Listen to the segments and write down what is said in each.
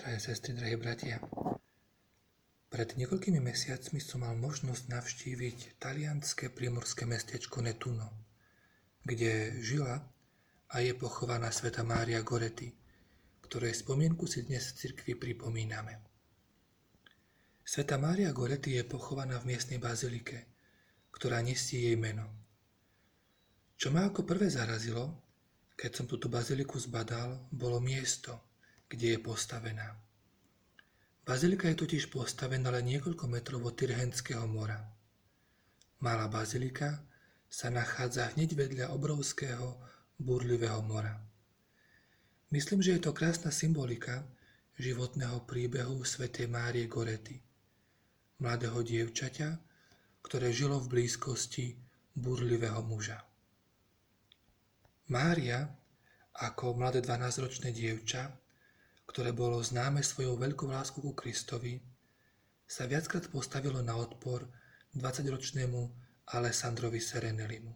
drahé sestry, drahí bratia. Pred niekoľkými mesiacmi som mal možnosť navštíviť talianské primorské mestečko Netuno, kde žila a je pochovaná sveta Mária Goretti, ktorej spomienku si dnes v cirkvi pripomíname. Sveta Mária Goretti je pochovaná v miestnej bazilike, ktorá nesie jej meno. Čo ma ako prvé zarazilo, keď som túto baziliku zbadal, bolo miesto, kde je postavená. Bazilika je totiž postavená len niekoľko metrov od Tyrhenského mora. Malá bazilika sa nachádza hneď vedľa obrovského burlivého mora. Myslím, že je to krásna symbolika životného príbehu svätej Márie Gorety, mladého dievčaťa, ktoré žilo v blízkosti burlivého muža. Mária, ako mladé 12-ročné dievča, ktoré bolo známe svojou veľkou láskou ku Kristovi, sa viackrát postavilo na odpor 20-ročnému Alessandrovi Serenelimu.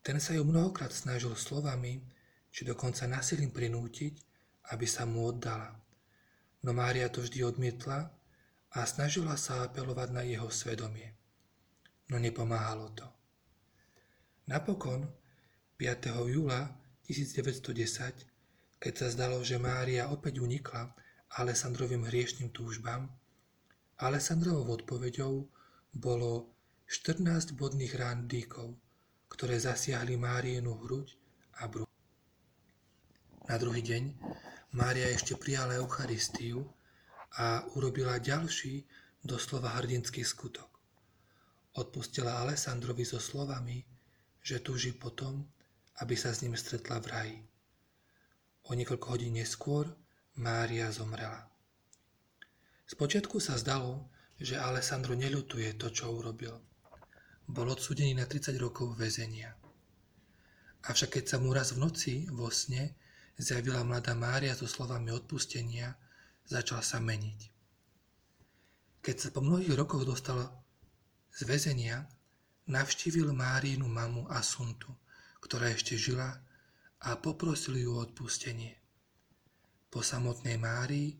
Ten sa ju mnohokrát snažil slovami, či dokonca nasilím prinútiť, aby sa mu oddala. No Mária to vždy odmietla a snažila sa apelovať na jeho svedomie. No nepomáhalo to. Napokon 5. júla 1910, keď sa zdalo, že Mária opäť unikla Alessandrovým hriešným túžbám, Alessandrovou odpoveďou bolo 14 bodných rán dýkov, ktoré zasiahli Márienu hruď a bruch. Na druhý deň Mária ešte prijala Eucharistiu a urobila ďalší, doslova hrdinský skutok. Odpustila Alessandrovi so slovami, že túži potom, aby sa s ním stretla v raji. O niekoľko hodín neskôr Mária zomrela. Spočiatku sa zdalo, že Alessandro neľutuje to, čo urobil. Bol odsudený na 30 rokov väzenia. Avšak keď sa mu raz v noci vo sne zjavila mladá Mária so slovami odpustenia, začal sa meniť. Keď sa po mnohých rokoch dostal z väzenia, navštívil Máriinu mamu Asuntu – ktorá ešte žila a poprosil ju o odpustenie. Po samotnej Márii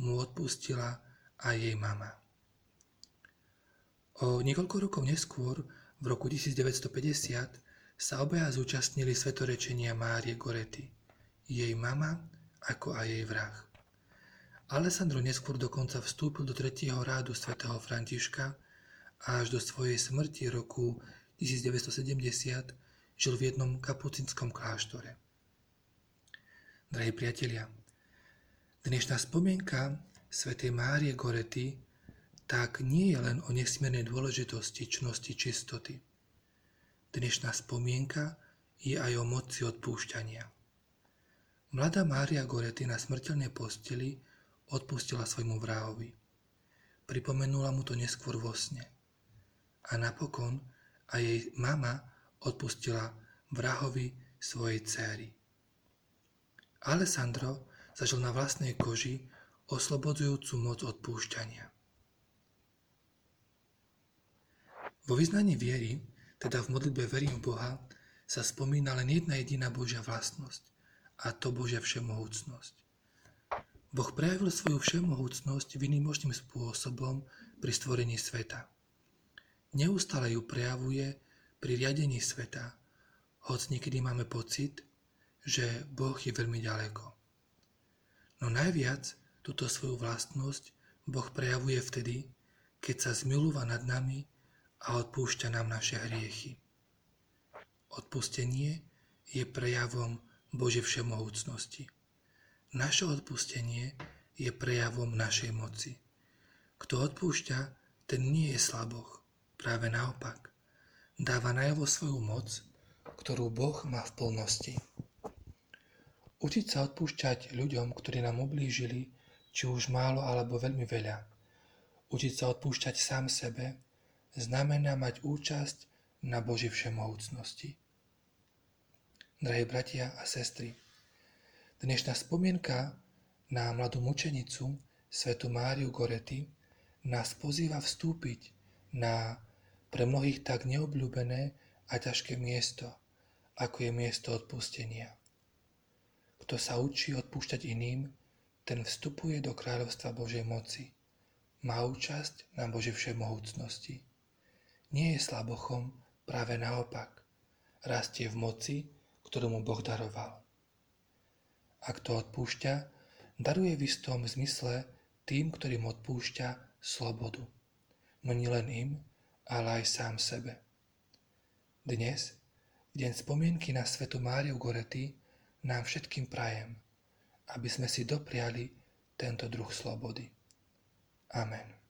mu odpustila aj jej mama. O niekoľko rokov neskôr, v roku 1950, sa obaja zúčastnili svetorečenia Márie Gorety, jej mama ako aj jej vrah. Alessandro neskôr dokonca vstúpil do tretieho rádu svätého Františka a až do svojej smrti roku 1970 žil v jednom kapucinskom kláštore. Drahí priatelia, dnešná spomienka svätej Márie Gorety tak nie je len o nesmiernej dôležitosti čnosti čistoty. Dnešná spomienka je aj o moci odpúšťania. Mladá Mária Gorety na smrteľnej posteli odpustila svojmu vrahovi. Pripomenula mu to neskôr vo sne. A napokon aj jej mama odpustila vrahovi svojej céry. Alessandro zažil na vlastnej koži oslobodzujúcu moc odpúšťania. Vo vyznaní viery, teda v modlitbe verím v Boha, sa spomína len jedna jediná Božia vlastnosť, a to Božia všemohúcnosť. Boh prejavil svoju všemohúcnosť výnimočným spôsobom pri stvorení sveta. Neustále ju prejavuje pri riadení sveta, hoc niekedy máme pocit, že Boh je veľmi ďaleko. No najviac túto svoju vlastnosť Boh prejavuje vtedy, keď sa zmilúva nad nami a odpúšťa nám naše hriechy. Odpustenie je prejavom Božej všemohúcnosti. Naše odpustenie je prejavom našej moci. Kto odpúšťa, ten nie je slaboch, práve naopak dáva najavo svoju moc, ktorú Boh má v plnosti. Učiť sa odpúšťať ľuďom, ktorí nám ublížili, či už málo alebo veľmi veľa. Učiť sa odpúšťať sám sebe znamená mať účasť na Boží všemohúcnosti. Drahí bratia a sestry, dnešná spomienka na mladú mučenicu, svetu Máriu Gorety, nás pozýva vstúpiť na pre mnohých tak neobľúbené a ťažké miesto, ako je miesto odpustenia. Kto sa učí odpúšťať iným, ten vstupuje do kráľovstva Božej moci. Má účasť na Božej všemohúcnosti. Nie je slabochom, práve naopak. Rastie v moci, ktorú mu Boh daroval. Ak to odpúšťa, daruje v istom zmysle tým, ktorým odpúšťa slobodu. No nie len im, ale aj sám sebe. Dnes, v deň spomienky na svetu Máriu Gorety, nám všetkým prajem, aby sme si dopriali tento druh slobody. Amen.